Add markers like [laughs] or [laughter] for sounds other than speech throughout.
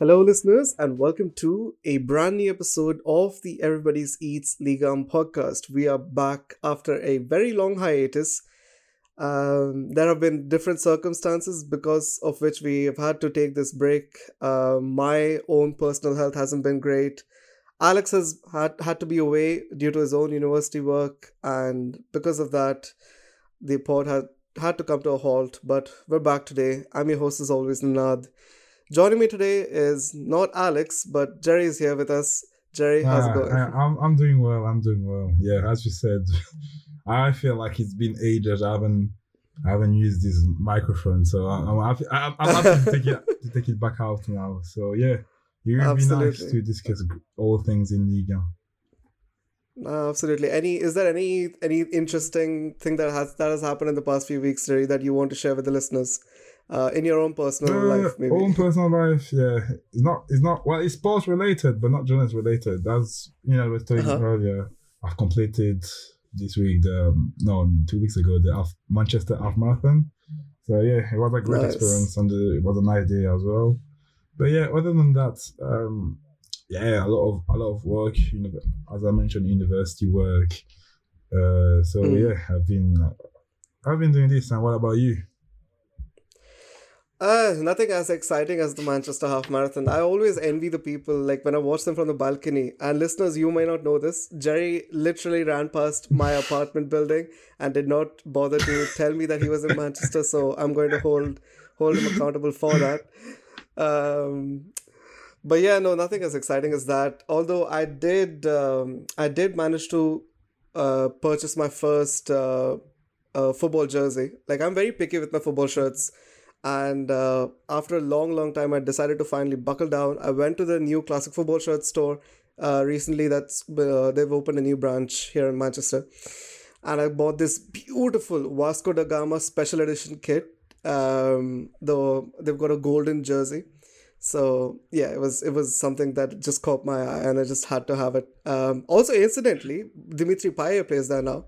Hello, listeners, and welcome to a brand new episode of the Everybody's Eats Ligue 1 podcast. We are back after a very long hiatus. Um, there have been different circumstances because of which we have had to take this break. Uh, my own personal health hasn't been great. Alex has had, had to be away due to his own university work, and because of that, the pod had had to come to a halt. But we're back today. I'm your host, as always, Ninad. Joining me today is not Alex, but Jerry is here with us. Jerry, how's it going? I, I'm I'm doing well. I'm doing well. Yeah, as you said, I feel like it's been ages. I haven't I haven't used this microphone, so I'm happy, I'm, I'm happy to take it [laughs] to take it back out now. So yeah, it would be nice to discuss all things in Liga. Absolutely. Any is there any any interesting thing that has that has happened in the past few weeks, Jerry, that you want to share with the listeners? uh, in your own personal uh, life, maybe. Own personal life, yeah. It's not. It's not. Well, it's sports related, but not journalist related. That's you know, I was telling uh-huh. earlier. I've completed this week. The um, no, two weeks ago, the Manchester half marathon. So yeah, it was a great nice. experience, and it was a nice day as well. But yeah, other than that, um, yeah, a lot of a lot of work. You know, as I mentioned, university work. Uh, so mm. yeah, I've been I've been doing this. And what about you? Uh, nothing as exciting as the Manchester Half Marathon. I always envy the people, like when I watch them from the balcony. And listeners, you may not know this. Jerry literally ran past my apartment building and did not bother to tell me that he was in Manchester. So I'm going to hold hold him accountable for that. Um, but yeah, no, nothing as exciting as that. Although I did, um, I did manage to uh, purchase my first uh, uh, football jersey. Like I'm very picky with my football shirts and uh, after a long long time i decided to finally buckle down. I went to the new classic football shirt store uh, recently that's uh, they've opened a new branch here in manchester. And i bought this beautiful vasco da gama special edition kit. Um, though they've got a golden jersey. So yeah it was it was something that just caught my eye and i just had to have it. Um, also incidentally dimitri payet plays there now.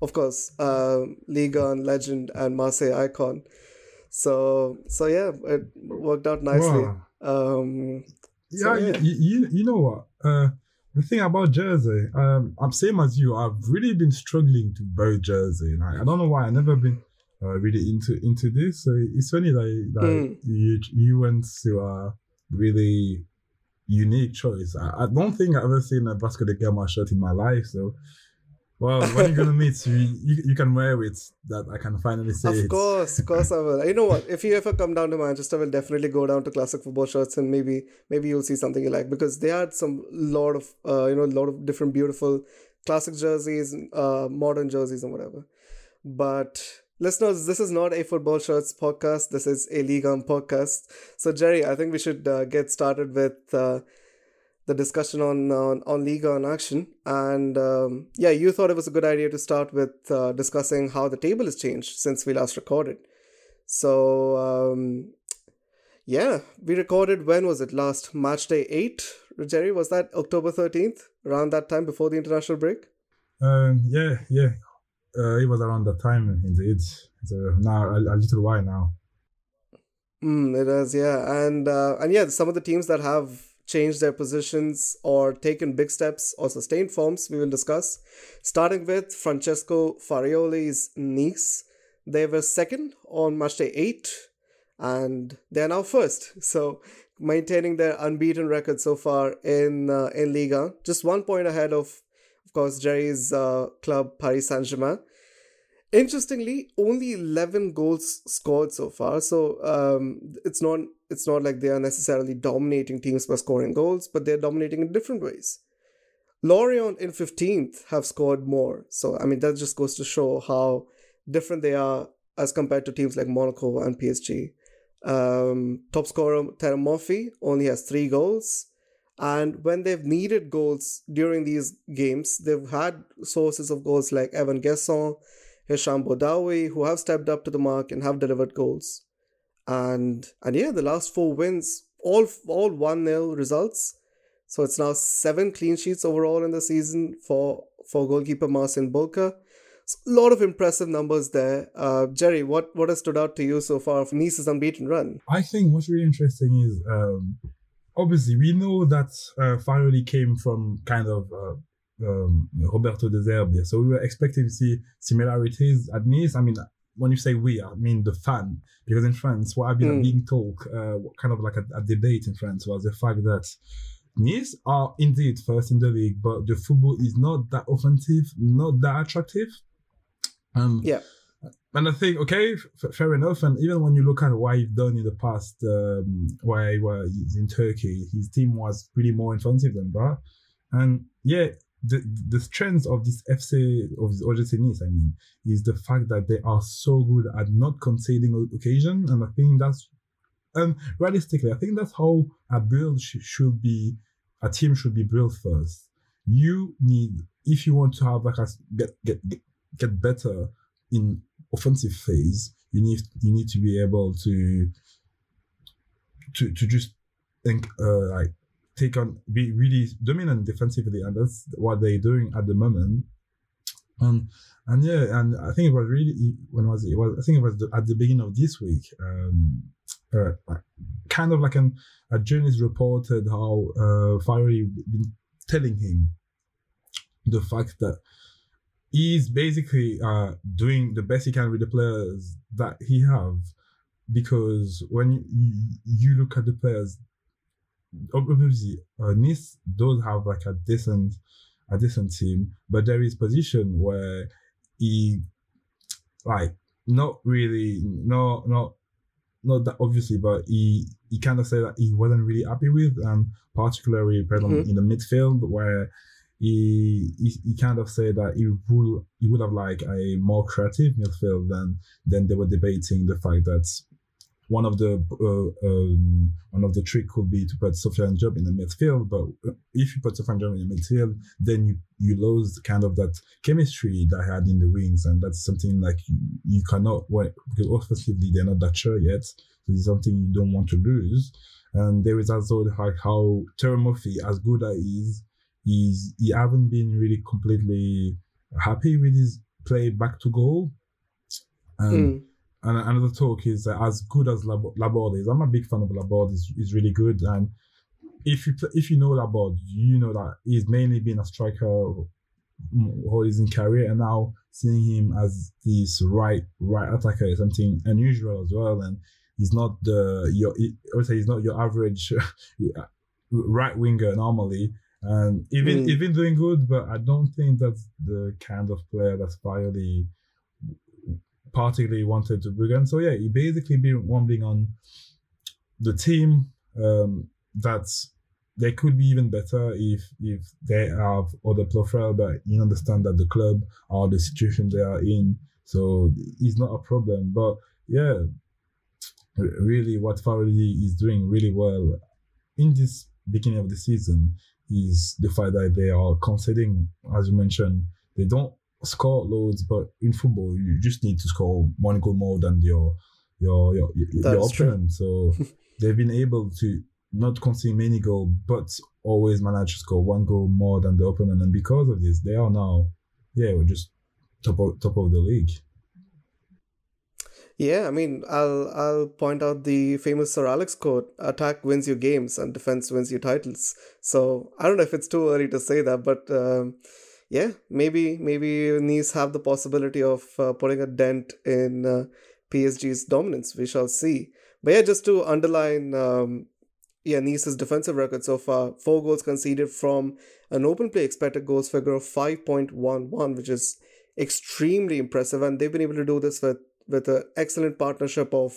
Of course uh, Ligue 1 legend and marseille icon so so yeah, it worked out nicely. Wow. Um, so, yeah, yeah. You, you, you know what? Uh, the thing about Jersey, um, I'm same as you. I've really been struggling to buy Jersey. Like, I don't know why. I never been uh, really into into this. So it's funny that, that mm. you you went to a really unique choice. I, I don't think I've ever seen a Vasco da Gama shirt in my life. So well, when you're gonna meet, you, you, you can wear it. That I can finally say. Of it. course, of course, I will. You know what? If you ever come down to Manchester, we'll definitely go down to classic football shirts and maybe maybe you'll see something you like because they had some lot of uh, you know a lot of different beautiful classic jerseys, uh, modern jerseys, and whatever. But listeners, this is not a football shirts podcast. This is a Ligue 1 podcast. So Jerry, I think we should uh, get started with. The discussion on on, on Ligue 1 action. And um, yeah, you thought it was a good idea to start with uh, discussing how the table has changed since we last recorded. So um, yeah, we recorded when was it last match day eight? Jerry, was that October thirteenth? Around that time before the international break? Um, yeah, yeah, uh, it was around that time indeed. Now a, a little while now. Mm, it is, yeah, and uh, and yeah, some of the teams that have changed their positions or taken big steps or sustained forms we will discuss. Starting with Francesco Farioli's Nice. They were second on match day 8 and they're now first. [laughs] So maintaining their unbeaten record so far in uh, in Liga, just one point ahead of of course Jerry's uh, club Paris Saint-Germain. Interestingly, only 11 goals scored so far. So um, it's not it's not like they are necessarily dominating teams by scoring goals, but they're dominating in different ways. Lorient in 15th have scored more. So, I mean, that just goes to show how different they are as compared to teams like Monaco and PSG. Um, top scorer Moffi only has three goals. And when they've needed goals during these games, they've had sources of goals like Evann Guessand, Hicham Boudaoui, who have stepped up to the mark and have delivered goals. And and yeah, the last four wins, all all 1 0 results. So it's now seven clean sheets overall in the season for, for goalkeeper Marcin Bulka. A lot of impressive numbers there. Uh, Jerry, what, what has stood out to you so far of Nice's unbeaten run? I think what's really interesting is um, obviously we know that uh, Farioli came from kind of uh, um, Roberto De Zerbi, so we were expecting to see similarities at Nice. I mean, when you say we, I mean the fan, because in France, what I've been mm. being told, uh, kind of like a, a, debate in France, was the fact that Nice are indeed first in the league, but the football is not that offensive, not that attractive. Um, yeah. And I think, okay, f- fair enough. And even when you look at what he's done in the past, um, where he was in Turkey, his team was pretty more offensive than that. And yeah, the the strength of this FC of this OGC Nice, I mean, is the fact that they are so good at not conceding occasion, and I think that's and realistically, I think that's how a build sh- should be. A team should be built first. You need, if you want to have like a get get get better in offensive phase, you need you need to be able to to to just think uh, like take on be really dominant defensively, and that's what they're doing at the moment. Um, and yeah, and I think it was really when was it? it was I think it was the, at the beginning of this week. Um, uh, kind of like an a journalist reported how uh, Farioli been telling him the fact that he's basically uh, doing the best he can with the players that he have because when you, you look at the players obviously uh, Nice does have like a decent a decent team but there is position where he like not really no not not that obviously, but he he kind of said that he wasn't really happy with, and particularly mm-hmm. in the midfield where he, he he kind of said that he would he would have like a more creative midfield than than they were debating the fact that one of the uh, um, one of the trick could be to put Sofiane Diop in the midfield. But if you put Sofiane Diop in the midfield, then you you lose kind of that chemistry that I had in the wings, and that's something like you, you cannot because offensively they're not that sure yet. So it's something you don't want to lose. And there is also like how Terry as good as he is, he's he haven't been really completely happy with his play back to goal. And mm and another talk is uh, as good as Lab- Laborde is. I'm a big fan of Laborde. He's, he's really good. And if you if you know Laborde, you know that he's mainly been a striker all his career, and now seeing him as this right right attacker is something unusual as well. And he's not the your I would say he's not your average [laughs] right winger normally. And even mm. even doing good, but I don't think that's the kind of player that's Farioli particularly wanted to bring in. So yeah, he basically been wondering on the team um, that they could be even better if if they have other profile, but you understand that the club or the situation they are in, so it's not a problem. But yeah, really, what Farioli is doing really well in this beginning of the season is the fact that they are conceding, as you mentioned, they don't score loads, but in football you just need to score one goal more than your your your, your, your opponent. So [laughs] they've been able to not concede many goals, but always manage to score one goal more than the opponent. And because of this, they are now, yeah, we're just top of, top of the league. Yeah, I mean, I'll I'll point out the famous Sir Alex quote: "Attack wins you games, and defense wins you titles." So I don't know if it's too early to say that, but um, yeah, maybe maybe Nice have the possibility of uh, putting a dent in uh, PSG's dominance. We shall see. But yeah, just to underline, um, yeah, Nice's defensive record so far: four goals conceded from an open play expected goals figure of five point one one, which is extremely impressive. And they've been able to do this with with an excellent partnership of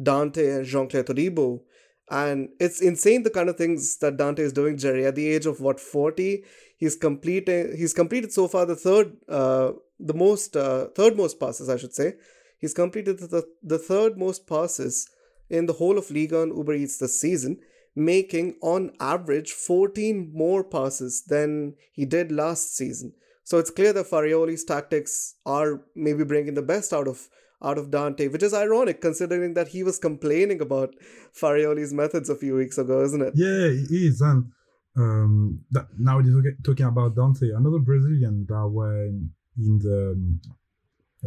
Dante and Jean Clair Todibo. And it's insane the kind of things that Dante is doing, Jerry. At the age of what, 40, he's completed he's completed so far the third uh, the most uh, third most passes I should say. He's completed the, the third most passes in the whole of Ligue 1 Uber Eats this season, making on average 14 more passes than he did last season. So it's clear that Farioli's tactics are maybe bringing the best out of out of Dante, which is ironic considering that he was complaining about Farioli's methods a few weeks ago, isn't it? Yeah, he is. And um, that, now we're talking about Dante, another Brazilian that were in, the um,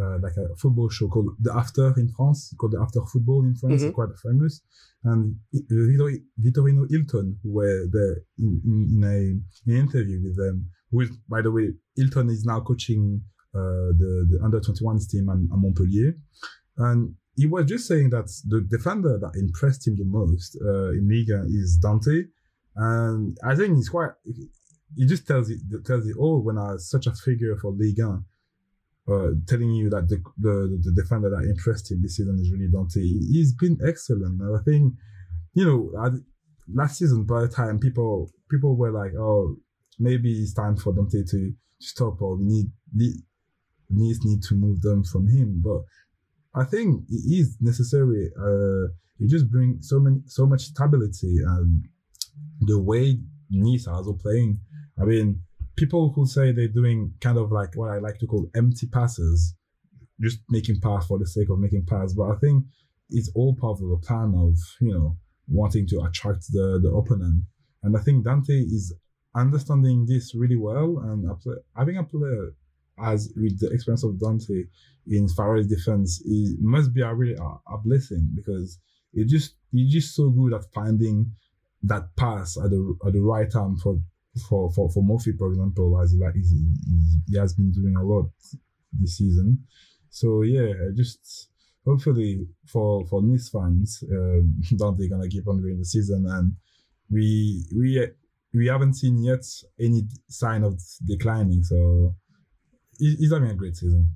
uh, like a football show called The After in France, called The After Football in France, mm-hmm. quite famous. And Vitor, Vitorino Hilton were there in, in, in, a, in an interview with them. Who is, by the way, Hilton is now coaching the, the under 21s team at, at Montpellier. And he was just saying that the defender that impressed him the most uh, in Liga is Dante. And I think he's quite, he just tells it, tells it all when I such a figure for Liga uh, telling you that the, the, the defender that impressed him this season is really Dante. He's been excellent. And I think, you know, last season by the time people people were like, oh, maybe it's time for Dante to stop or we need needs need to move them from him. But I think it is necessary. Uh, it just brings so many so much stability and the way Nice are also playing. I mean, people who say they're doing kind of like what I like to call empty passes, just making pass for the sake of making pass. But I think it's all part of the plan of, you know, wanting to attract the, the opponent. And I think Dante is understanding this really well. And having a player as with the experience of Dante in Farioli's defense, it must be a really a, a blessing because it just he's just so good at finding that pass at the at the right time for for for for Moffi, for example, as he he, he has been doing a lot this season. So yeah, just hopefully for for Nice fans, um, [laughs] Dante gonna keep on doing the season, and we we we haven't seen yet any sign of declining. So he's having a great season.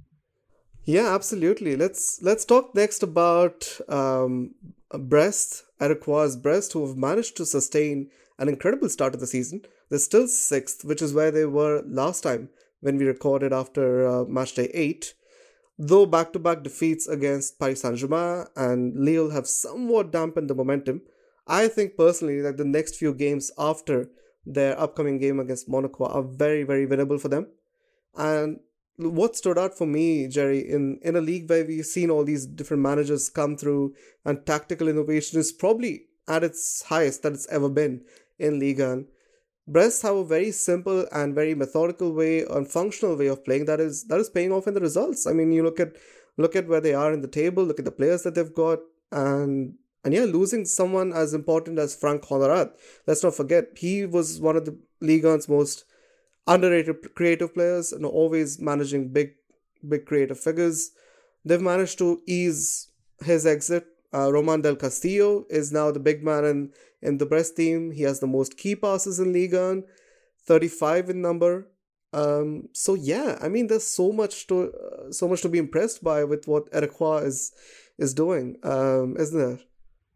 Yeah, absolutely. Let's let's talk next about um, Brest, Eric Roy's Brest, who have managed to sustain an incredible start of the season. They're still sixth, which is where they were last time when we recorded after uh, match day 8. Though back to back defeats against Paris Saint Germain and Lille have somewhat dampened the momentum, I think personally that the next few games after their upcoming game against Monaco are very, very winnable for them. And what stood out for me, Jerry, in, in a league where we've seen all these different managers come through and tactical innovation is probably at its highest that it's ever been in Liga. And Brest have a very simple and very methodical way and functional way of playing that is that is paying off in the results. I mean, you look at look at where they are in the table, look at the players that they've got, and and yeah, losing someone as important as Franck Honorat, let's not forget he was one of the Ligue 1's most underrated creative players and always managing big big creative figures. They've managed to ease his exit. Uh, Romain Del Castillo is now the big man in in the Brest team. He has the most key passes in Liga, 35 in number. Um, so yeah, I mean, there's so much to uh, so much to be impressed by with what Eric Roy is is doing, um, isn't there?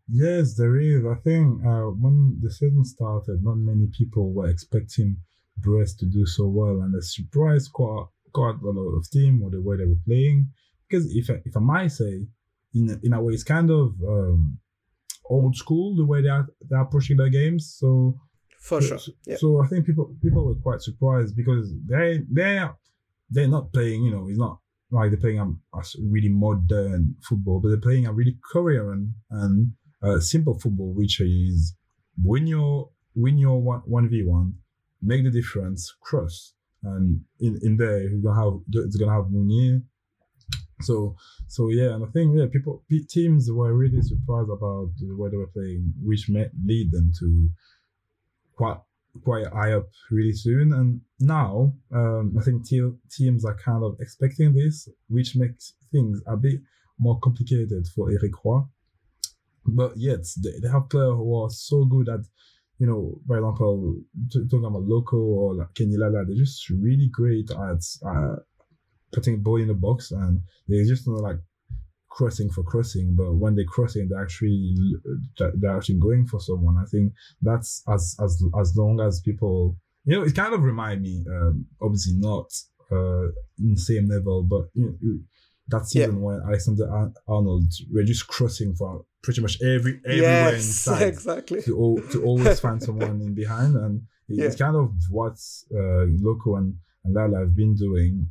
Yes, there is. I think uh, when the season started, not many people were expecting Brest to do so well, and they surprised quite quite a lot of team with the way they were playing. Because if I, if I might say, in in a way, it's kind of um, old school the way they are they're approaching their games. So for sure, so, yeah. so I think people people were quite surprised because they they they're not playing. You know, it's not like they're playing a, a really modern football, but they're playing a really coherent and uh, simple football, which is win your win your one one v one, make the difference, cross, and in in there you're gonna have it's gonna have Mounié, so, so yeah, and I think yeah, people teams were really surprised about the way they were playing, which may lead them to quite quite high up really soon. And now, um, I think te- teams are kind of expecting this, which makes things a bit more complicated for Eric Roy. But yet, they, they have players who are so good at, you know, for example, talking about Locko or like Kenny Lala, they're just really great at uh, putting a ball in the box and they're just not like crossing for crossing, but when they're crossing, they're actually they're actually going for someone. I think that's as as as long as people, you know, it kind of remind me, um, obviously not uh, in the same level, but you know, that season yeah. when Alexander Arnold were just crossing for pretty much every everywhere yes, inside exactly to to always find [laughs] someone in behind, and it's yeah. kind of what uh, Locko and, and Lala have been doing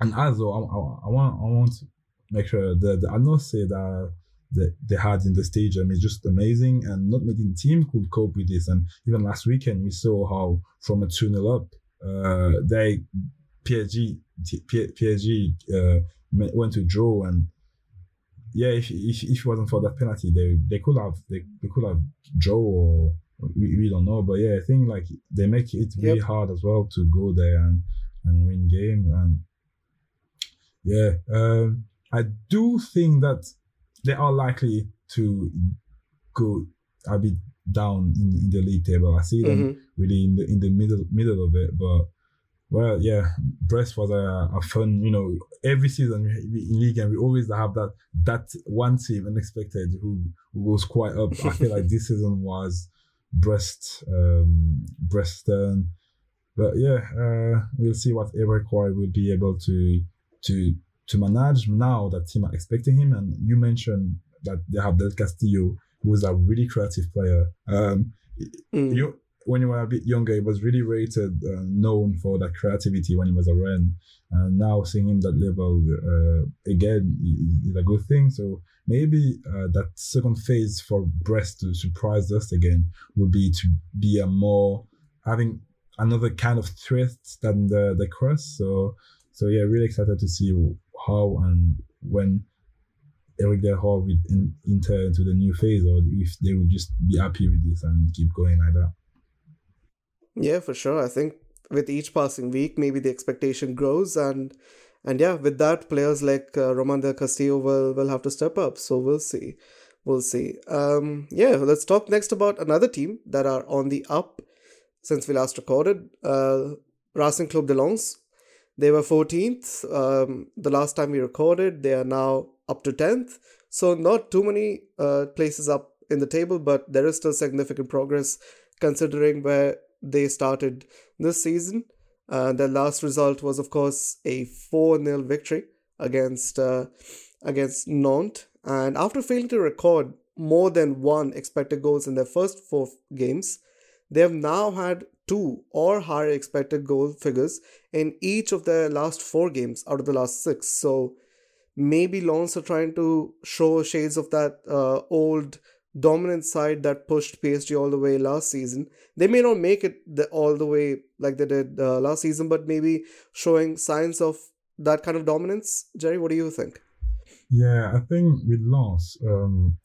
and also, I, I, I want I want to make sure the the atmosphere that they, they had in the stadium is just amazing, and not many team could cope with this. And even last weekend, we saw how from a 2 0 up, uh, they PSG PSG uh, went to draw and yeah, if, if if it wasn't for that penalty, they they could have they, they could have draw or we, we don't know. But yeah, I think like they make it really yep. hard as well to go there and and win game and yeah, um, I do think that they are likely to go a bit down in, in the league table. I see them mm-hmm. really in the in the middle middle of it, but well, yeah, Brest was a, a fun, you know, every season in league and we always have that that one team unexpected who, who goes quite up. I feel like this [laughs] season was Brest, um, Brestern. But yeah, uh, we'll see what Eric Roy will be able to to to manage now that team are expecting him. And you mentioned that they have Del Castillo, who is a really creative player. Um, mm. You when you were a bit younger, he was really rated, uh, known for that creativity when he was a Ren. And now seeing him that level uh, again is a good thing. So maybe uh, that second phase for Brest to surprise us again would be to be a more having another kind of threat than the the cross. So so yeah, really excited to see how and when Eric Del Hall will in, enter into the new phase, or if they will just be happy with this and keep going like that. Yeah, for sure. I think with each passing week, maybe the expectation grows, and and yeah, with that, players like uh, Romain Del Castillo will will have to step up. So we'll see, we'll see. Um, yeah, let's talk next about another team that are on the up since we last recorded. Uh, Racing Club de Lens. They were 14th um, the last time we recorded. They are now up to 10th. So not too many uh, places up in the table, but there is still significant progress considering where they started this season. Uh, their last result was, of course, a 4 0 victory against, uh, against Nantes. And after failing to record more than one expected goals in their first four games, they have now had two or higher expected goal figures in each of their last four games out of the last six. So maybe Lens are trying to show shades of that uh, old dominant side that pushed PSG all the way last season. They may not make it the, all the way like they did uh, last season, but maybe showing signs of that kind of dominance. Jerry, what do you think? Yeah, I think with Lens, um,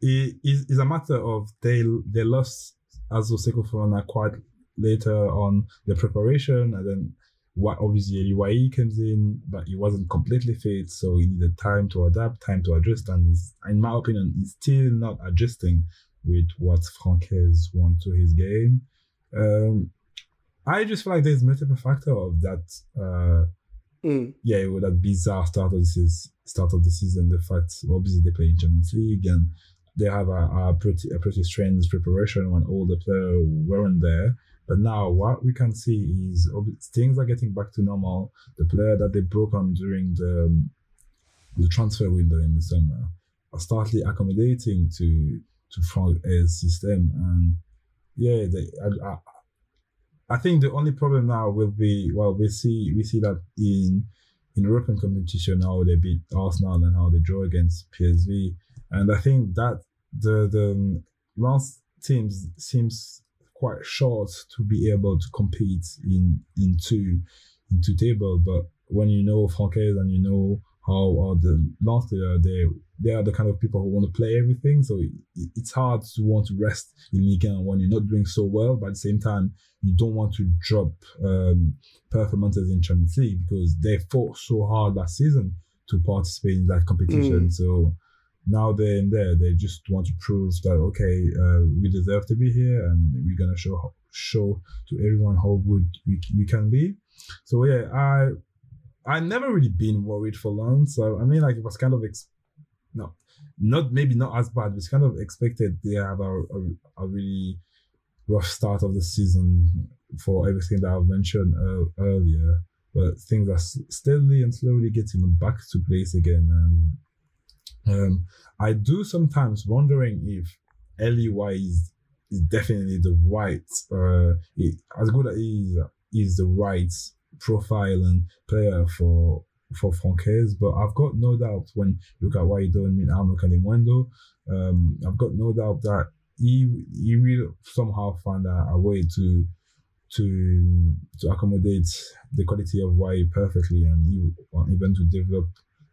it is a matter of they they lost Azo Seko quite later on the preparation, and then what obviously Wahi comes in, but he wasn't completely fit, so he needed time to adapt, time to adjust, and he's, in my opinion, he's still not adjusting with what Franck Haise want to his game. Um, I just feel like there's multiple factor of that. Uh, mm. Yeah, with that bizarre start of the start of the season, the fact obviously they play in Champions League and they have a, a pretty a pretty strange preparation when all the players weren't there. But now what we can see is things are getting back to normal. The player that they broke on during the um, the transfer window in the summer are startly accommodating to to Franck Haise's system, and yeah, they, I, I, I think the only problem now will be well, we see we see that in in European competition how they beat Arsenal and how they draw against PSV, and I think that the the last teams seems quite short to be able to compete in into into table. But when you know Franck Haise and you know how are the last year they they are the kind of people who want to play everything. So it, it's hard to want to rest in Ligue 1 when you're not doing so well, but at the same time you don't want to drop um, performances in Champions League because they fought so hard last season to participate in that competition. Mm. So now they're in there. They just want to prove that okay, uh, we deserve to be here, and we're gonna show show to everyone how good we, we can be. So yeah, I I never really been worried for long. So I mean, like it was kind of ex- no, not maybe not as bad. It's kind of expected they have a, a, a really rough start of the season for everything that I've mentioned uh, earlier. But things are steadily and slowly getting back to place again, and um, I do sometimes wondering if Elye is, is definitely the right, uh, as good as he is, is the right profile and player for for Franck Haise, but I've got no doubt when you look at what he done with Arnaud Kalimuendo, um, I've got no doubt that he he will somehow find a, a way to to to accommodate the quality of Wahi perfectly and he, even to develop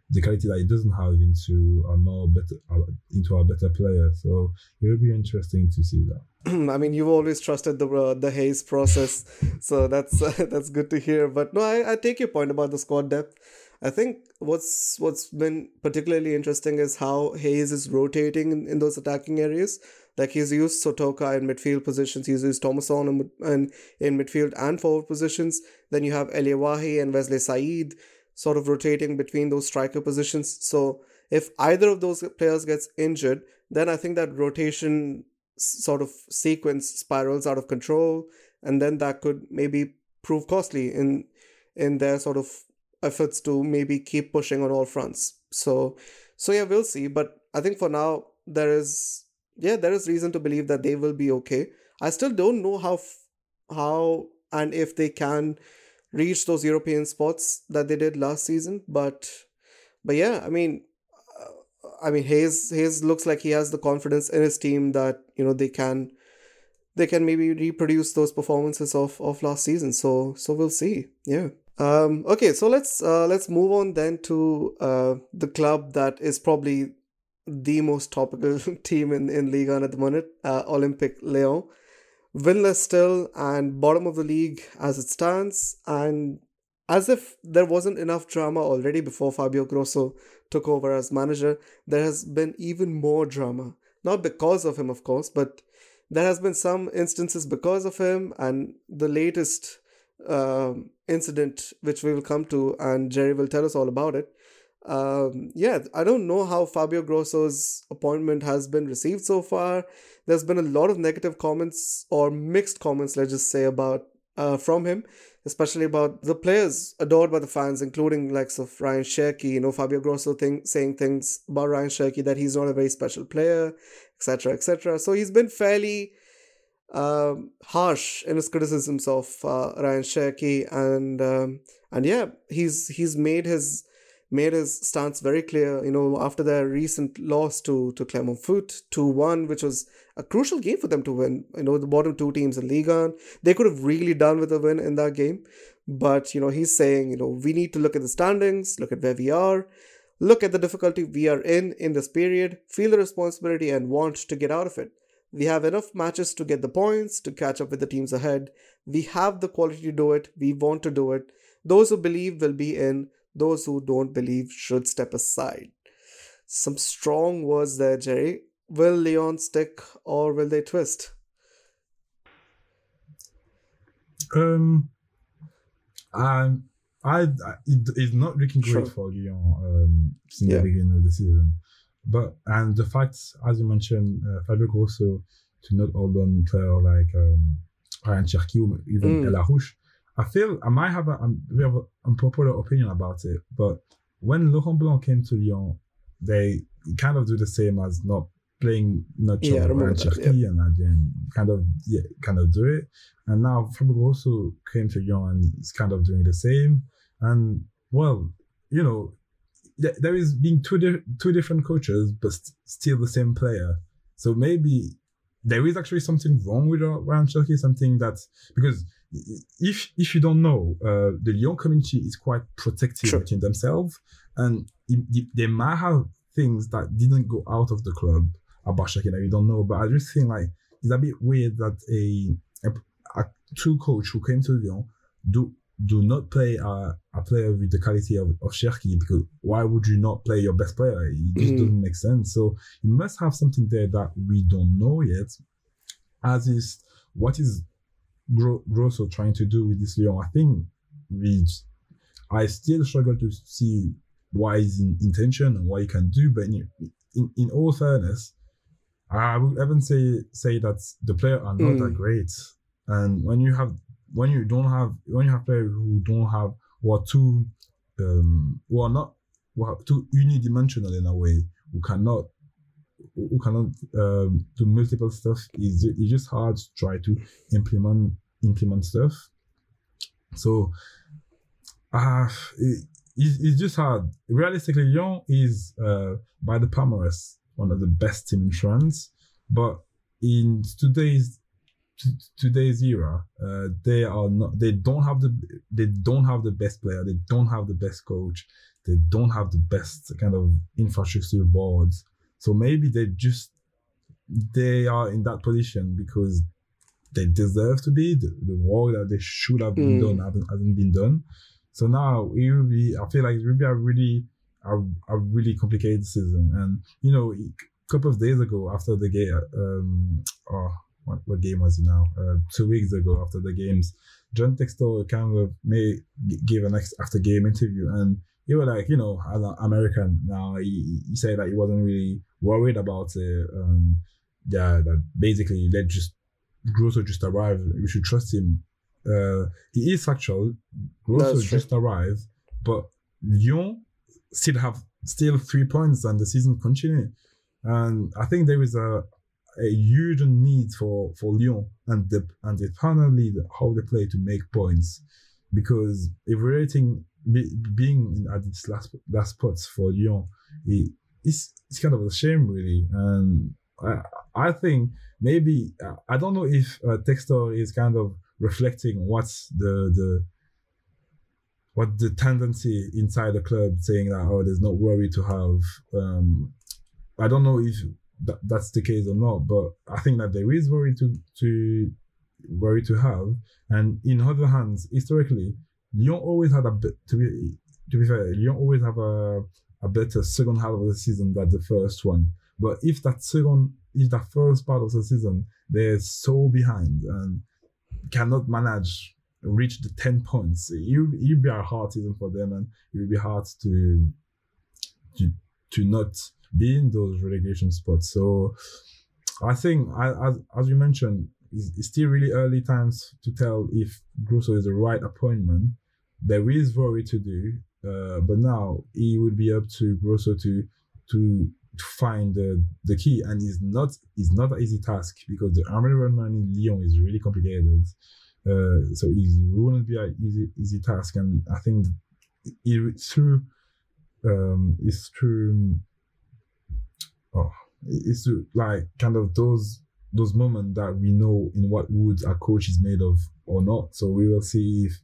the quality that he doesn't have into a more better uh, into a better player. So it will be interesting to see that. [clears throat] I mean, you've always trusted the uh, the Haise process, so that's uh, [laughs] that's good to hear. But no, I, I take your point about the squad depth. I think what's what's been particularly interesting is how Haise is rotating in, in those attacking areas. Like he's used Sotoca in midfield positions, he's used Thomasson in, in, in midfield and forward positions. Then you have Elye Wahi and Wesley Said sort of rotating between those striker positions. So if either of those players gets injured, then I think that rotation sort of sequence spirals out of control, and then that could maybe prove costly in in their sort of efforts to maybe keep pushing on all fronts. So so yeah, we'll see. But I think for now there is yeah there is reason to believe that they will be okay. I still don't know how how and if they can reach those European spots that they did last season, but but yeah, I mean. Uh, I mean, Haise Haise looks like he has the confidence in his team that you know they can they can maybe reproduce those performances of, of last season. So so we'll see. Yeah. Um, okay, so let's uh, let's move on then to uh, the club that is probably the most topical [laughs] team in in Ligue 1 at the moment, uh, Olympique Lyon, winless still and bottom of the league as it stands, and as if there wasn't enough drama already before Fabio Grosso took over as manager, there has been even more drama. Not because of him, of course, but there has been some instances because of him, and the latest um, incident, which we will come to, and Jerry will tell us all about it. Um, yeah, I don't know how Fabio Grosso's appointment has been received so far. There's been a lot of negative comments or mixed comments, let's just say, about uh, from him, especially about the players adored by the fans, including likes of Ryan Cherki. You know, Fabio Grosso thing, saying things about Ryan Cherki that he's not a very special player, etc., etc. So he's been fairly um, harsh in his criticisms of uh, Ryan Cherki, and um, and yeah, he's he's made his made his stance very clear. You know, after their recent loss to to Clermont Foot two one, which was a crucial game for them to win. You know, the bottom two teams in Ligue 1, they could have really done with a win in that game. But you know, he's saying, you know, we need to look at the standings, look at where we are, look at the difficulty we are in in this period, feel the responsibility, and want to get out of it. We have enough matches to get the points, to catch up with the teams ahead. We have the quality to do it. We want to do it. Those who believe will be in. Those who don't believe should step aside. Some strong words there, Jerry. Will Lyon stick or will they twist? Um, I'm, I, I it, it's not looking great sure. for Lyon um, since yeah. the beginning of the season. But and the fact, as you mentioned, uh, Fabio Grosso to not hold on player like um, Ryan Cherki or even mm. El Arouch, I feel I might have a, a, have an unpopular opinion about it. But when Laurent Blanc came to Lyon, they kind of do the same as not playing not yeah, Ryan Cherki yeah. and then kind of yeah, kind of do it. And now Fabio also came to Lyon and is kind of doing the same. And well, you know, there is being two di- two different coaches, but st- still the same player. So maybe there is actually something wrong with Ryan Cherki, something that's because if if you don't know, uh, the Lyon community is quite protective sure. between themselves, and it, they might have things that didn't go out of the club about that you don't know. But I just think like it's a bit weird that a, a, a true coach who came to Lyon do do not play a, a player with the quality of, of Cherki because why would you not play your best player? It just mm. doesn't make sense. So you must have something there that we don't know yet. As is what is Grosso trying to do with this Lyon? I think we, I still struggle to see why his intention and what he can do. But in, in, in all fairness, I would even say say that the player are not mm. that great. And when you have when you don't have when you have players who don't have or too um who are not who are too unidimensional in a way who cannot who cannot um, do multiple stuff is it's just hard to try to implement implement stuff so uh it, it's, just hard. Realistically, Lyon is uh, by the palmarès one of the best team in France, but in today's today's era, uh, they are not. They don't have the. They don't have the best player. They don't have the best coach. They don't have the best kind of infrastructure boards. So maybe they just they are in that position because they deserve to be. The, the work that they should have been Mm. done hasn't, hasn't been done. So now it will be. I feel like it will be a really a, a really complicated season. And you know, a couple of days ago after the game, um, oh, what, what game was it now? Uh, two weeks ago after the games, John Textor kind of may give an ex- after game interview and. He was like, you know, as an American now, he, he said that he wasn't really worried about it. Um, yeah, that basically let just Grosso just arrived. We should trust him. Uh, he is factual. Grosso That's true. just arrived, but Lyon still have still three points and the season continue. And I think there is a a huge need for for Lyon and the and the panel lead how they play to make points because evaluating be, being at its last last spots for Lyon it, it's it's kind of a shame really. And I I think maybe I don't know if uh, Textor is kind of reflecting what's the the what the tendency inside the club saying that oh there's no worry to have um I don't know if that, that's the case or not but I think that there is worry to to worry to have. And in other hands historically Lyon always had a bit to be to be fair Lyon always have a a better second half of the season than the first one. But if that second if that first part of the season they're so behind and cannot manage reach the 10 points will it'll be a hard season for them and it will be hard to to to not be in those relegation spots. So i think as as you mentioned it's, it's still really early times to tell if Grosso is the right appointment there is worry to do uh, but now it would be up to Grosso to to to find the the key. And it's not it's not an easy task because the environment in Lyon is really complicated. Uh, so it wouldn't be an easy easy task. And I think it, it's through um it's through oh it's through, like kind of those those moments that we know in what wood a coach is made of or not. So we will see if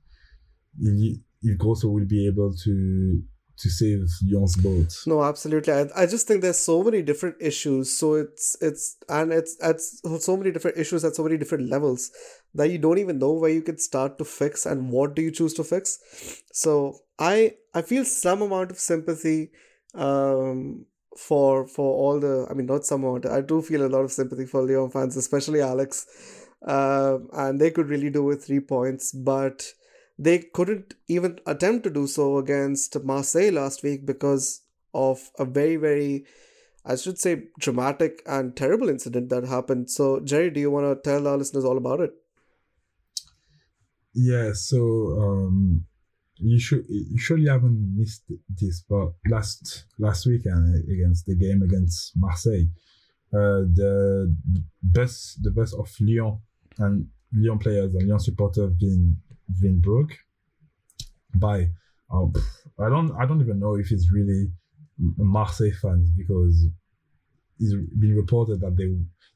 if, if Grosso will be able to to save Lyon's boat No, absolutely. I, I just think there's so many different issues. So it's it's and it's it's so many different issues at so many different levels that you don't even know where you can start to fix and what do you choose to fix. So I I feel some amount of sympathy um for for all the I mean not some amount I do feel a lot of sympathy for Lyon fans, especially Alex. Um and they could really do with three points, but they couldn't even attempt to do so against Marseille last week because of a very, very, I should say, dramatic and terrible incident that happened. So, Jerry, do you want to tell our listeners all about it? Yeah, so um, you should you surely haven't missed this, but last last weekend against the game against Marseille, uh, the bus the bus of Lyon and Lyon players and Lyon supporters have broke by um, I don't I don't even know if it's really Marseille fans because it's been reported that they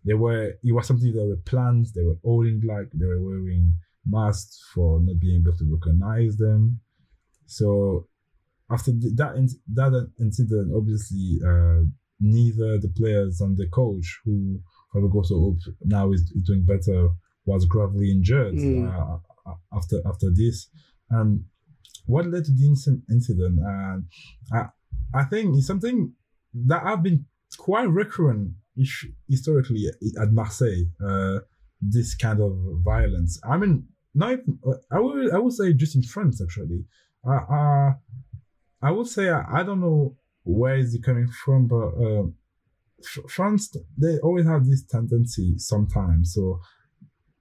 they were it was something that were planned they were all in black they were wearing masks for not being able to recognize them so after that that incident obviously uh, neither the players and the coach who Fabregas hope now is, is doing better was gravely injured Mm. uh, after after this and what led to the inc- incident and I, I think it's something that I've been quite recurrent historically at Marseille. Uh, this kind of violence. I mean, not even, I would I would say just in France actually. Uh, uh I would say I, I don't know where is it coming from, but uh, France they always have this tendency sometimes so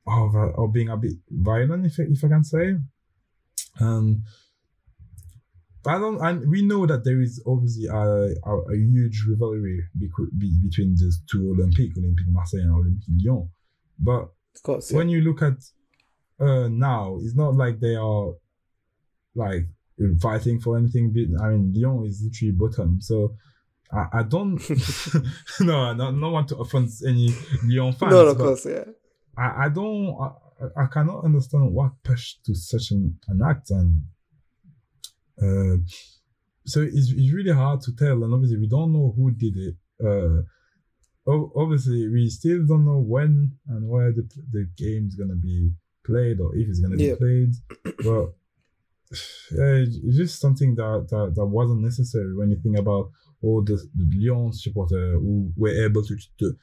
of uh, of being a bit violent if I, if I can say. Um, I don't, and we know that there is obviously a, a, a huge rivalry beco- be, between these two Olympic, Olympique Marseille and Olympique Lyon. But course. Yeah. when you look at uh, now, it's not like they are like fighting for anything. I mean, Lyon is literally bottom, so. I, I don't [laughs] no, I don't, not want to offend any Lyon fans. No, of course, yeah. I, I don't I, I cannot understand what pushed to such an, an act and uh, so it's, it's really hard to tell and obviously we don't know who did it uh, obviously we still don't know when and where the, the game is going to be played or if it's going to be played but [sighs] yeah, it's just something that, that that wasn't necessary when you think about all the, the Lyon supporters who were able to, to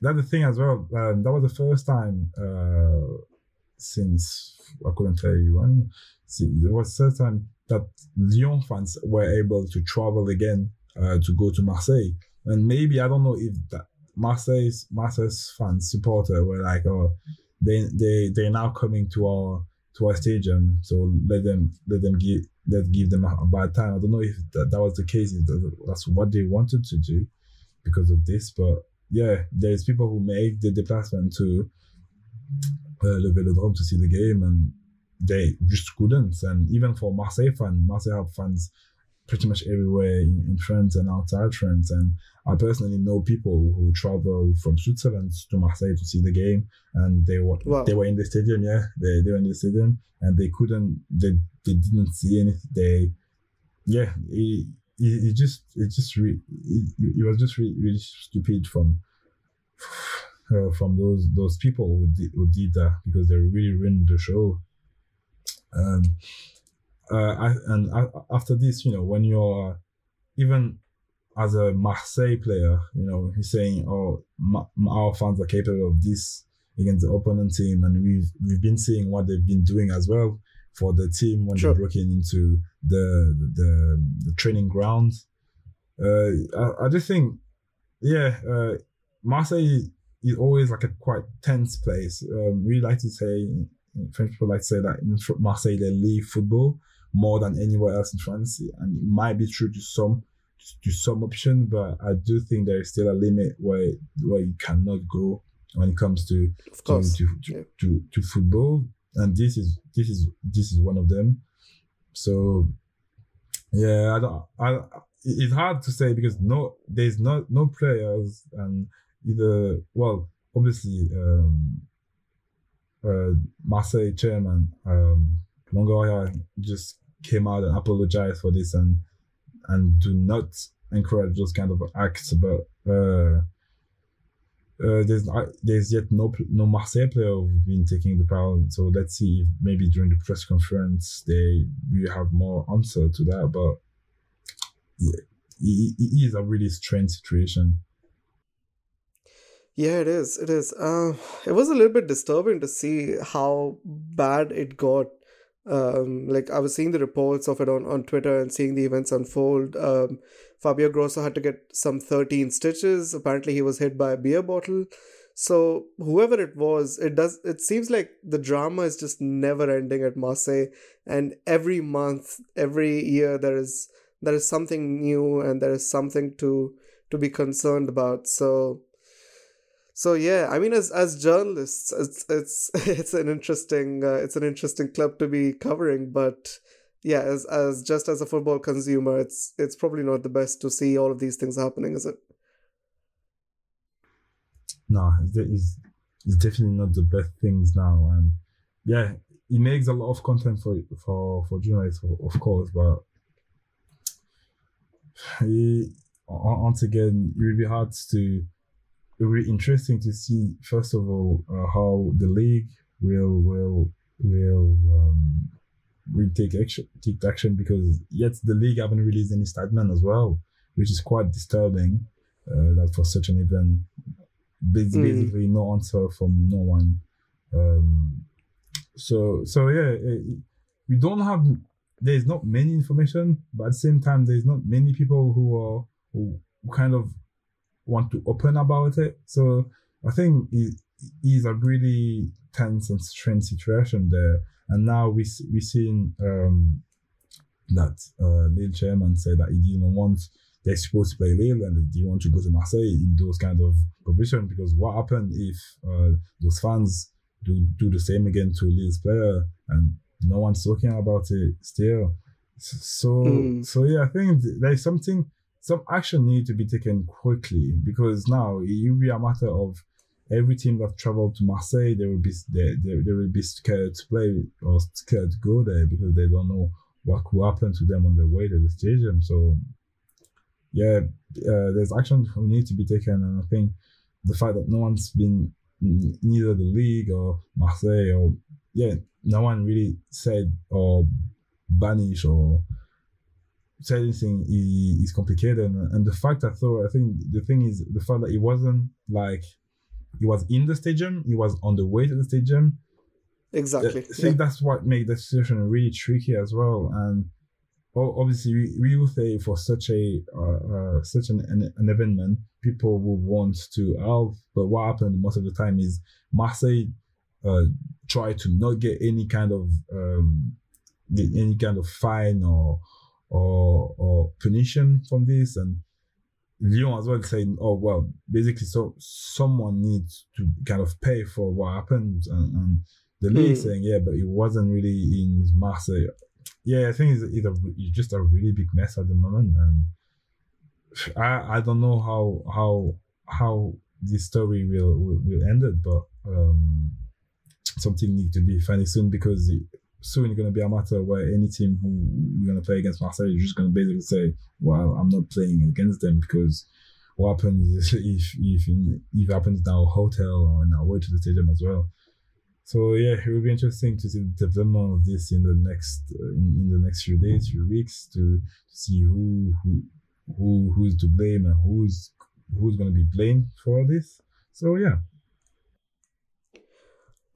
that's the thing as well. Um, that was the first time uh, since I couldn't tell you when. There was time that Lyon fans were able to travel again uh, to go to Marseille, and maybe I don't know if that Marseille's Marseille's fans supporter were like, oh, they they they're now coming to our to our stadium, so let them let them give let give them a bad time. I don't know if that, that was the case. If that's what they wanted to do because of this, but yeah, there's people who make the déplacement to uh, le Vélodrome to see the game, and they just couldn't. And even for Marseille fans, Marseille have fans pretty much everywhere in, in, France and outside France. And I personally know people who travel from Switzerland to Marseille to see the game, and they were wow. they were in the stadium. Yeah, they, they were in the stadium, and they couldn't. They they didn't see anything. They yeah. It, it, just it just re- it, it was just really, really stupid from uh, from those those people who did, who did that because they really ruined the show. Um, uh, I, and I, after this, you know, when you're even as a Marseille player, you know, he's saying, "Oh, ma- our fans are capable of this against the opponent team," and we've we've been seeing what they've been doing as well for the team when sure. they're looking into the the, the training grounds. Uh, I, I just think, yeah, uh, Marseille is always like a quite tense place. Um, we like to say, French people like to say that in Marseille they leave football more than anywhere else in France, and it might be true to some to some option, but I do think there is still a limit where where you cannot go when it comes to to, to, to, to football and this is this is this is one of them. So yeah, I don't. I it's hard to say because no, there's no no players and either well, obviously, um, uh, Marseille chairman um, Longoria just came out and apologized for this and and do not encourage those kind of acts, but. Uh, uh, there's there's yet no no Marseille player who've been taking the power. So let's see if maybe during the press conference they will have more answer to that. But yeah, it, it is a really strange situation. Yeah, it is. It is. Uh, it was a little bit disturbing to see how bad it got. Um, like I was seeing the reports of it on, on Twitter and seeing the events unfold. Um, Fabio Grosso had to get some 13 stitches. Apparently, he was hit by a beer bottle. So whoever it was, it does. It seems like the drama is just never ending at Marseille, and every month, every year, there is there is something new and there is something to to be concerned about. So so yeah, I mean, as as journalists, it's it's [laughs] it's an interesting uh, it's an interesting club to be covering, but yeah, as as just as a football consumer, it's it's probably not the best to see all of these things happening, is it? No, it's, it's definitely not the best things now, and yeah, it makes a lot of content for for for journalists, of course, but it, once again, it will be hard to. It will be interesting to see, first of all, uh, how the league will will will um, will take action take action because yet the league haven't released any statement as well, which is quite disturbing. Uh, that for such an event, basically mm. no answer from no one. Um, so so yeah, it, we don't have. There's not many information, but at the same time, there's not many people who are who kind of want to open about it. So I think it is a really tense and strange situation there. And now we we seen um, that uh, Lille chairman said that he didn't want they're supposed to play Lille and they want to go to Marseille in those kind of positions because what happened if uh, those fans do do the same again to Lille's player and no one's talking about it still. So mm. so yeah, I think there's something some action need to be taken quickly because now it will be a matter of every team that traveled to Marseille, they will be they, they, they will be scared to play or scared to go there because they don't know what could happen to them on the way to the stadium. So yeah, uh, there's action we need to be taken, and I think the fact that no one's been neither the league or Marseille or yeah, no one really said or banished or said anything is, complicated, and, and the fact I thought I think the thing is the fact that it wasn't like he was in the stadium, he was on the way to the stadium. Exactly. I think yeah. that's what made the situation really tricky as well. And obviously, we, we will say for such a uh, uh, such an, an, an event, people will want to help. But what happened most of the time is Marseille uh, try to not get any kind of um, any kind of fine or or or punition from this, and Lyon as well saying, "Oh well, basically, so someone needs to kind of pay for what happened," and, and the league mm. saying, "Yeah, but it wasn't really in Marseille." Yeah, I think it's, it's, a, it's just a really big mess at the moment, and I I don't know how how how this story will will, will end it, but um, something needs to be funny soon because it, soon going to be a matter where any team who you're going to play against Marseille, you're just going to basically say, well, I'm not playing against them because what happens [laughs] if if if it happens in our hotel or in our way to the stadium as well. So yeah, it will be interesting to see the development of this in the next uh, in, in the next few days, few weeks to, to see who who who who's to blame and who's who's going to be blamed for this. So yeah,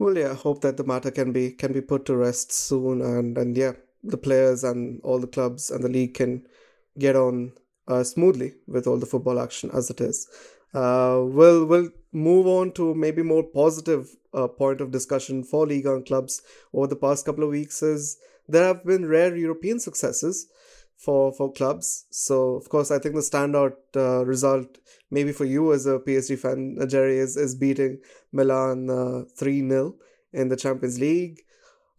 well, yeah, hope that the matter can be can be put to rest soon, and and yeah, the players and all the clubs and the league can get on uh, smoothly with all the football action as it is. Uh, we'll we'll move on to maybe more positive uh, point of discussion for league and clubs over the past couple of weeks. Is there have been rare European successes for for clubs. So of course, I think the standout uh, result, maybe for you as a PSG fan, uh, Jerry, is is beating Milan uh, three uh, 0 in the Champions League.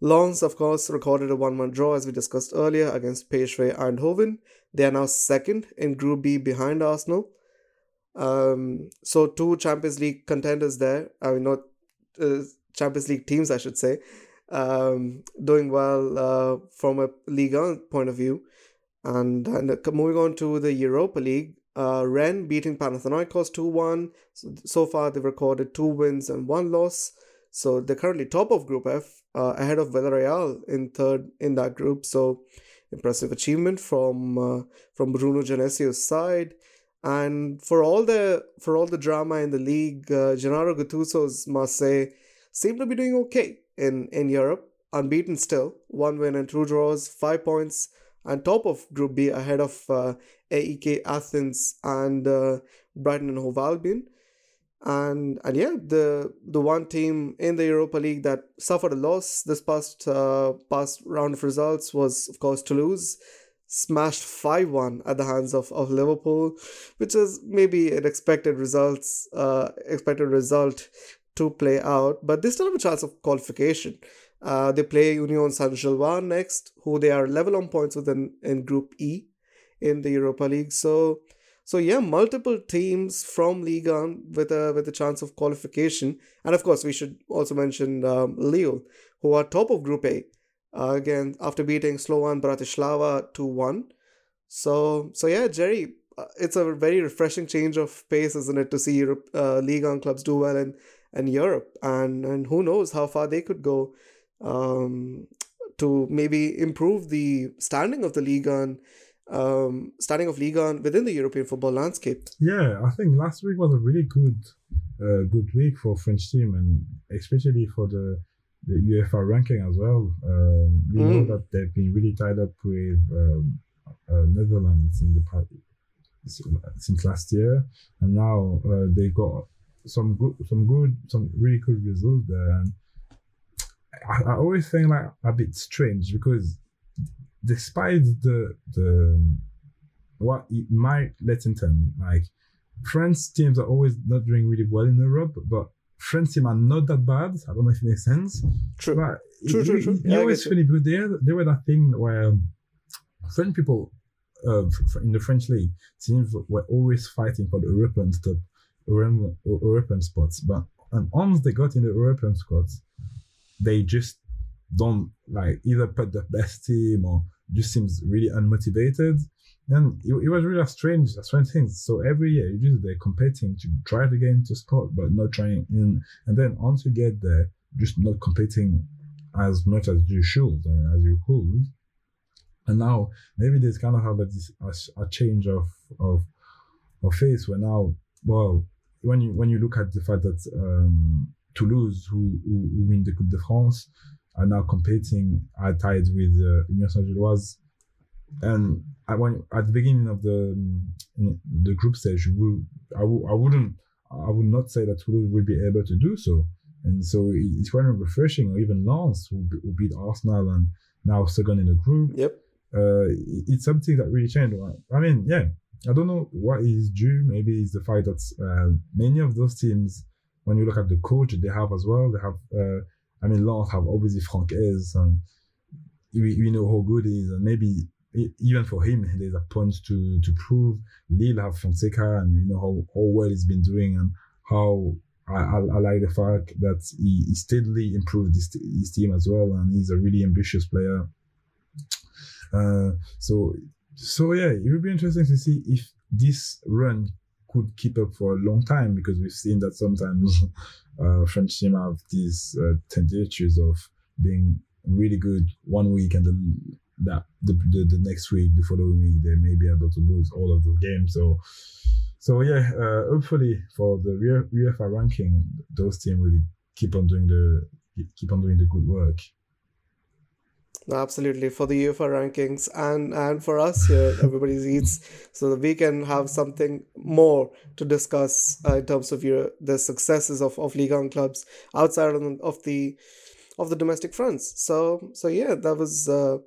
Lens, of course, recorded a 1 1 draw as we discussed earlier against PSV Eindhoven. They are now second in Group B behind Arsenal. Um, so two Champions League contenders there. I mean, not uh, Champions League teams, I should say, um, doing well uh, from a Ligue point of view. And, and moving on to the Europa League, uh, Rennes beating Panathinaikos 2 1. So, so, far, they've recorded two wins and one loss. So they're currently top of Group F, uh, ahead of Villarreal in third in that group. So impressive achievement from uh, from Bruno Genesio's side. And for all the for all the drama in the league, uh, Gennaro Gattuso's Marseille seem to be doing okay in in Europe, unbeaten still, one win and two draws, five points and top of Group B ahead of uh, AEK Athens and uh, Brighton and Hove Albion. And and yeah, the the one team in the Europa League that suffered a loss this past uh, past round of results was of course Toulouse, smashed five one at the hands of, of Liverpool, which is maybe an expected results uh, expected result to play out, but they still have a chance of qualification. Uh, they play Union Saint Gilloise next, who they are level on points with in, in Group E in the Europa League. So, so yeah, multiple teams from Ligue 1 with a with a chance of qualification, and of course we should also mention um, Lille, who are top of Group A, uh, again after beating Slovan Bratislava two one. So, so yeah, Jerry, uh, it's a very refreshing change of pace, isn't it, to see Europe, uh, Ligue 1 clubs do well in, in Europe, and and who knows how far they could go um, to maybe improve the standing of the league and um, standing of Ligue within the European football landscape. Yeah, I think last week was a really good, uh, good week for French team, and especially for the the UEFA ranking as well. Um, we mm. know that they've been really tied up with um, uh, Netherlands in the past since last year, and now uh, they got some good, some good, some really good results there. And I, I always think like a bit strange because despite the the what it might let into like French teams are always not doing really well in Europe, but French teams are not that bad. I don't know if it makes sense. True. But true, it, true, true. You know, it's funny because they, they were that thing where French people uh, in the French league teams were always fighting for the European top, European, European spots. But and once they got in the European spots, they just don't like either put the best team or just seems really unmotivated. And it, it was really a strange, a strange thing. So every year you just they're competing to try to get into spot, but not trying in. And then once you get there, just not competing as much as you should and as you could. And now maybe there's kind of have a, a, a change of of of face where now, well, when you when you look at the fact that um, Toulouse, who, who, who win the Coupe de France, are now competing at tied with uh, Union Saint-Gilloise. And I, when, at the beginning of the the group stage, I, w- I wouldn't, I would not say that Toulouse will be able to do so. And so it's kind of refreshing, or even Lens, who, who beat Arsenal and now second in the group. Yep. Uh, it's something that really changed. I mean, yeah, I don't know what is due. Maybe it's the fact that uh, many of those teams, when you look at the coach they have as well, they have, uh, I mean, Lens have obviously Franck Haise, and we, we know how good he is, and maybe even for him, there's a point to to prove. Lille have Fonseca, and we know how, how well he's been doing, and how I, I, I like the fact that he, he steadily improved his, his team as well, and he's a really ambitious player. Uh, so so yeah, it would be interesting to see if this run could keep up for a long time because we've seen that sometimes [laughs] uh, French team have these uh, tendencies of being really good one week and then that the, the, the next week, the following week, they may be able to lose all of those games. So so yeah, uh, hopefully for the UEFA ranking, those teams really keep on doing the keep on doing the good work. Absolutely for the UEFA rankings and and for us here, everybody's eats, so that we can have something more to discuss uh, in terms of your the successes of of Ligue 1 clubs outside of the, of the domestic fronts. So so yeah, that was uh,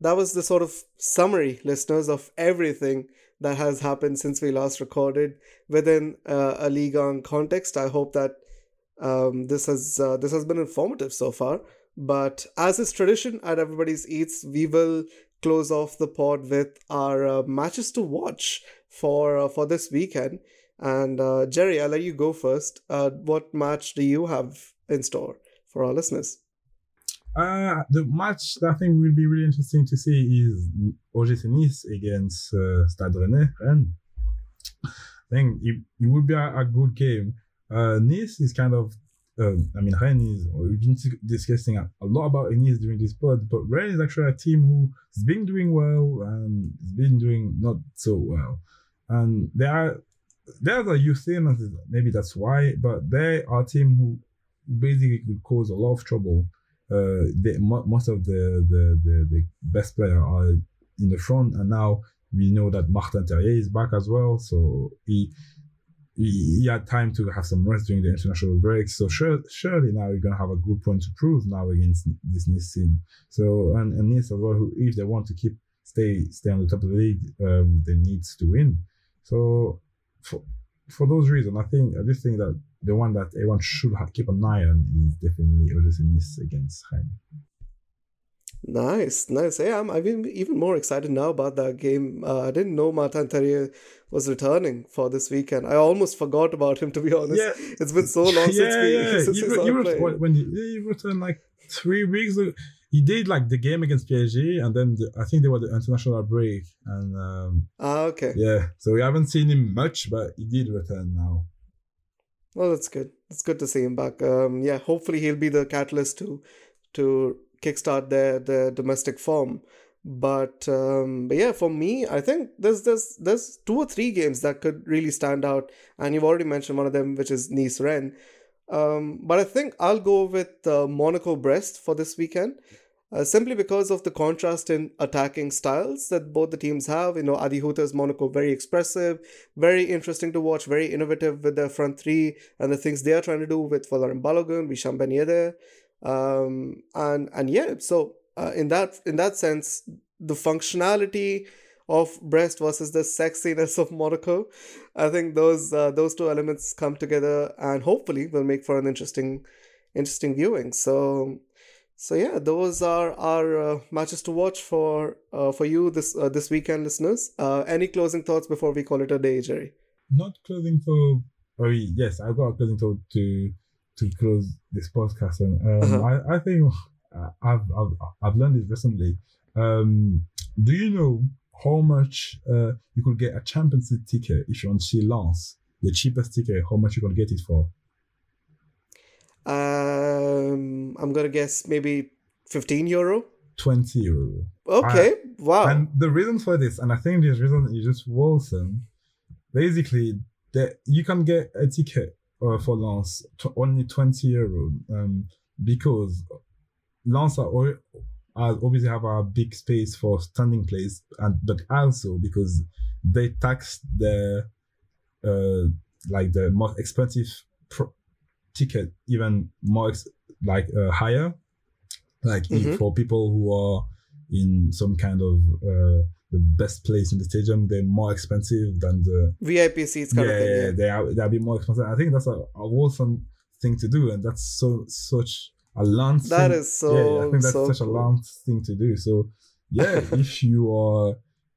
that was the sort of summary, listeners, of everything that has happened since we last recorded within uh, a Ligue 1 context. I hope that um, this has uh, this has been informative so far. But as is tradition at Everybody's Eats, we will close off the pod with our uh, matches to watch for uh, for this weekend. And uh, Jerry, I'll let you go first. Uh, what match do you have in store for our listeners? Uh, the match that I think will be really interesting to see is OGC Nice against uh, Stade Rennais. And I think it, it would be a, a good game. Uh, nice is kind of, uh, I mean, Rennes is, we've been discussing a, lot about Nice during this pod, but Rennes is actually a team who has been doing well and has been doing not so well. And they are, there's a youth team, and maybe that's why, but they are a team who basically could cause a lot of trouble uh, the, most of the, the, the, the best players are in the front, and now we know that Martin Terrier is back as well, so he he, had time to have some rest during the international break. So sure, surely now you're gonna have a good point to prove now against this Nice team. So and, and Nice well, who if they want to keep stay stay on the top of the league, um, they need to win. So for for those reasons, I think I just think that the one that everyone should have, keep an eye on is definitely Nice against Rennes. Nice, nice. Yeah, I'm, I'm even more excited now about that game. Uh, I didn't know Martin Terrier was returning for this weekend. I almost forgot about him, [laughs] to be honest. Yeah. It's been so long [laughs] yeah, since we yeah. [laughs] since you, you when he, he returned like three weeks ago. He did like the game against PSG, and then the, I think there was the international break, and um, ah, okay, yeah. So we haven't seen him much, but he did return now. Well, that's good. It's good to see him back. Um, yeah, hopefully he'll be the catalyst to to kickstart their their domestic form. But um, but yeah, for me, I think there's there's there's two or three games that could really stand out, and you've already mentioned one of them, which is Nice Rennes. Um, but I think I'll go with uh, Monaco Brest for this weekend uh, simply because of the contrast in attacking styles that both the teams have. You know, Adi Hütter's Monaco very expressive, very interesting to watch, very innovative with their front three and the things they are trying to do with Folarin Balogun, Wissam Ben Yedder. Um, and and yeah, so uh, in that in that sense, the functionality of Brest versus the sexiness of Monaco, I think those uh, those two elements come together and hopefully will make for an interesting interesting viewing. So So yeah, those are our uh, matches to watch for uh, for you this uh, this weekend, listeners. Uh, any closing thoughts before we call it a day, Jerry? Not closing thought. Oh yes, I've got a closing thought to to close this podcast. And um, uh-huh. I I think uh, I've I've I've learned it recently. Um, do you know how much uh, you could get a Champions League ticket if you want to see Lens? The cheapest ticket, how much you can get it for? Um, I'm gonna guess maybe 15 euro. 20 euro. Okay, wow. And the reason for this, and I think this reason is just Wilson. Basically, that you can get a ticket uh, for Lens t- only 20 euro um, because Lens are, are obviously have a big space for standing place, and but also because they tax the uh, like the most expensive pro- ticket even more ex- like uh, higher like mm-hmm. for people who are in some kind of uh, the best place in the stadium they're more expensive than the vip seats kind yeah, of thing, yeah, they are they'll be more expensive i think that's a, a awesome thing to do and that's so such a long that thing. is so yeah, i think that's so such cool. a long thing to do so yeah [laughs] if you are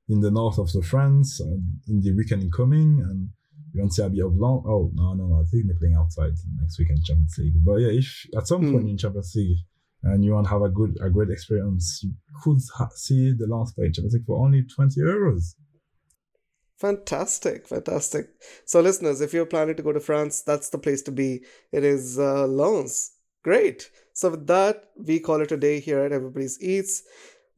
in the north of the france uh, in the weekend incoming and you want to see a bit of long. Oh no, no, no! I think they're playing outside next weekend Champions League. But yeah, if at some point mm. in Champions League and you want to have a good, a great experience, you could ha- see the last play Champions League for only twenty euros. Fantastic, fantastic. So, listeners, if you're planning to go to France, that's the place to be. It is uh. Great. So, with that, we call it a day here at Everybody's Eats.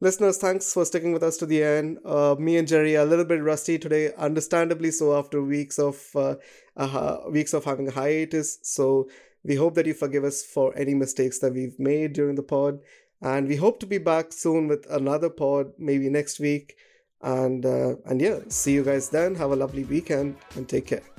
Listeners, thanks for sticking with us to the end. Uh, me and Jerry are a little bit rusty today, understandably so after weeks of uh, uh, weeks of having a hiatus. So we hope that you forgive us for any mistakes that we've made during the pod, and we hope to be back soon with another pod, maybe next week. And uh, and yeah, see you guys then. Have a lovely weekend and take care.